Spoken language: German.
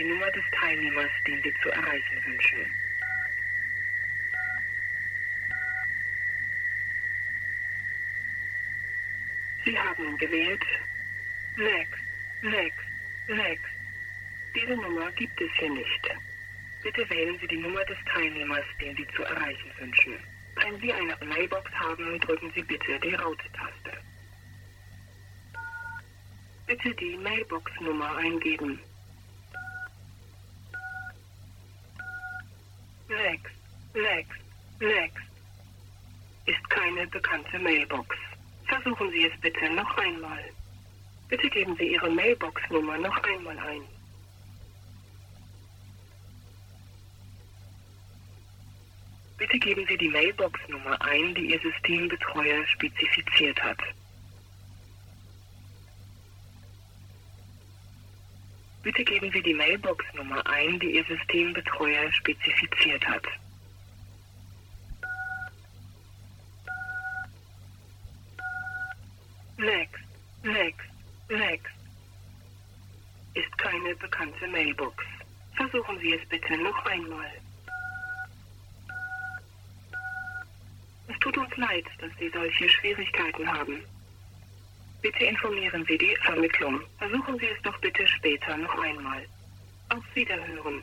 die Nummer des Teilnehmers, den Sie zu erreichen wünschen. Sie haben gewählt. Next, next, next. Diese Nummer gibt es hier nicht. Bitte wählen Sie die Nummer des Teilnehmers, den Sie zu erreichen wünschen. Wenn Sie eine Mailbox haben, drücken Sie bitte die Raute-Taste. Bitte die Mailbox-Nummer eingeben. Next, next, next. Ist keine bekannte Mailbox. Versuchen Sie es bitte noch einmal. Bitte geben Sie Ihre Mailbox-Nummer noch einmal ein. Bitte geben Sie die Mailbox-Nummer ein, die Ihr Systembetreuer spezifiziert hat. Bitte geben Sie die Mailbox-Nummer ein, die Ihr Systembetreuer spezifiziert hat. Next, next, next. Ist keine bekannte Mailbox. Versuchen Sie es bitte noch einmal. Es tut uns leid, dass Sie solche Schwierigkeiten haben. Bitte informieren Sie die Vermittlung. Versuchen Sie es doch bitte später noch einmal. Auf Wiederhören.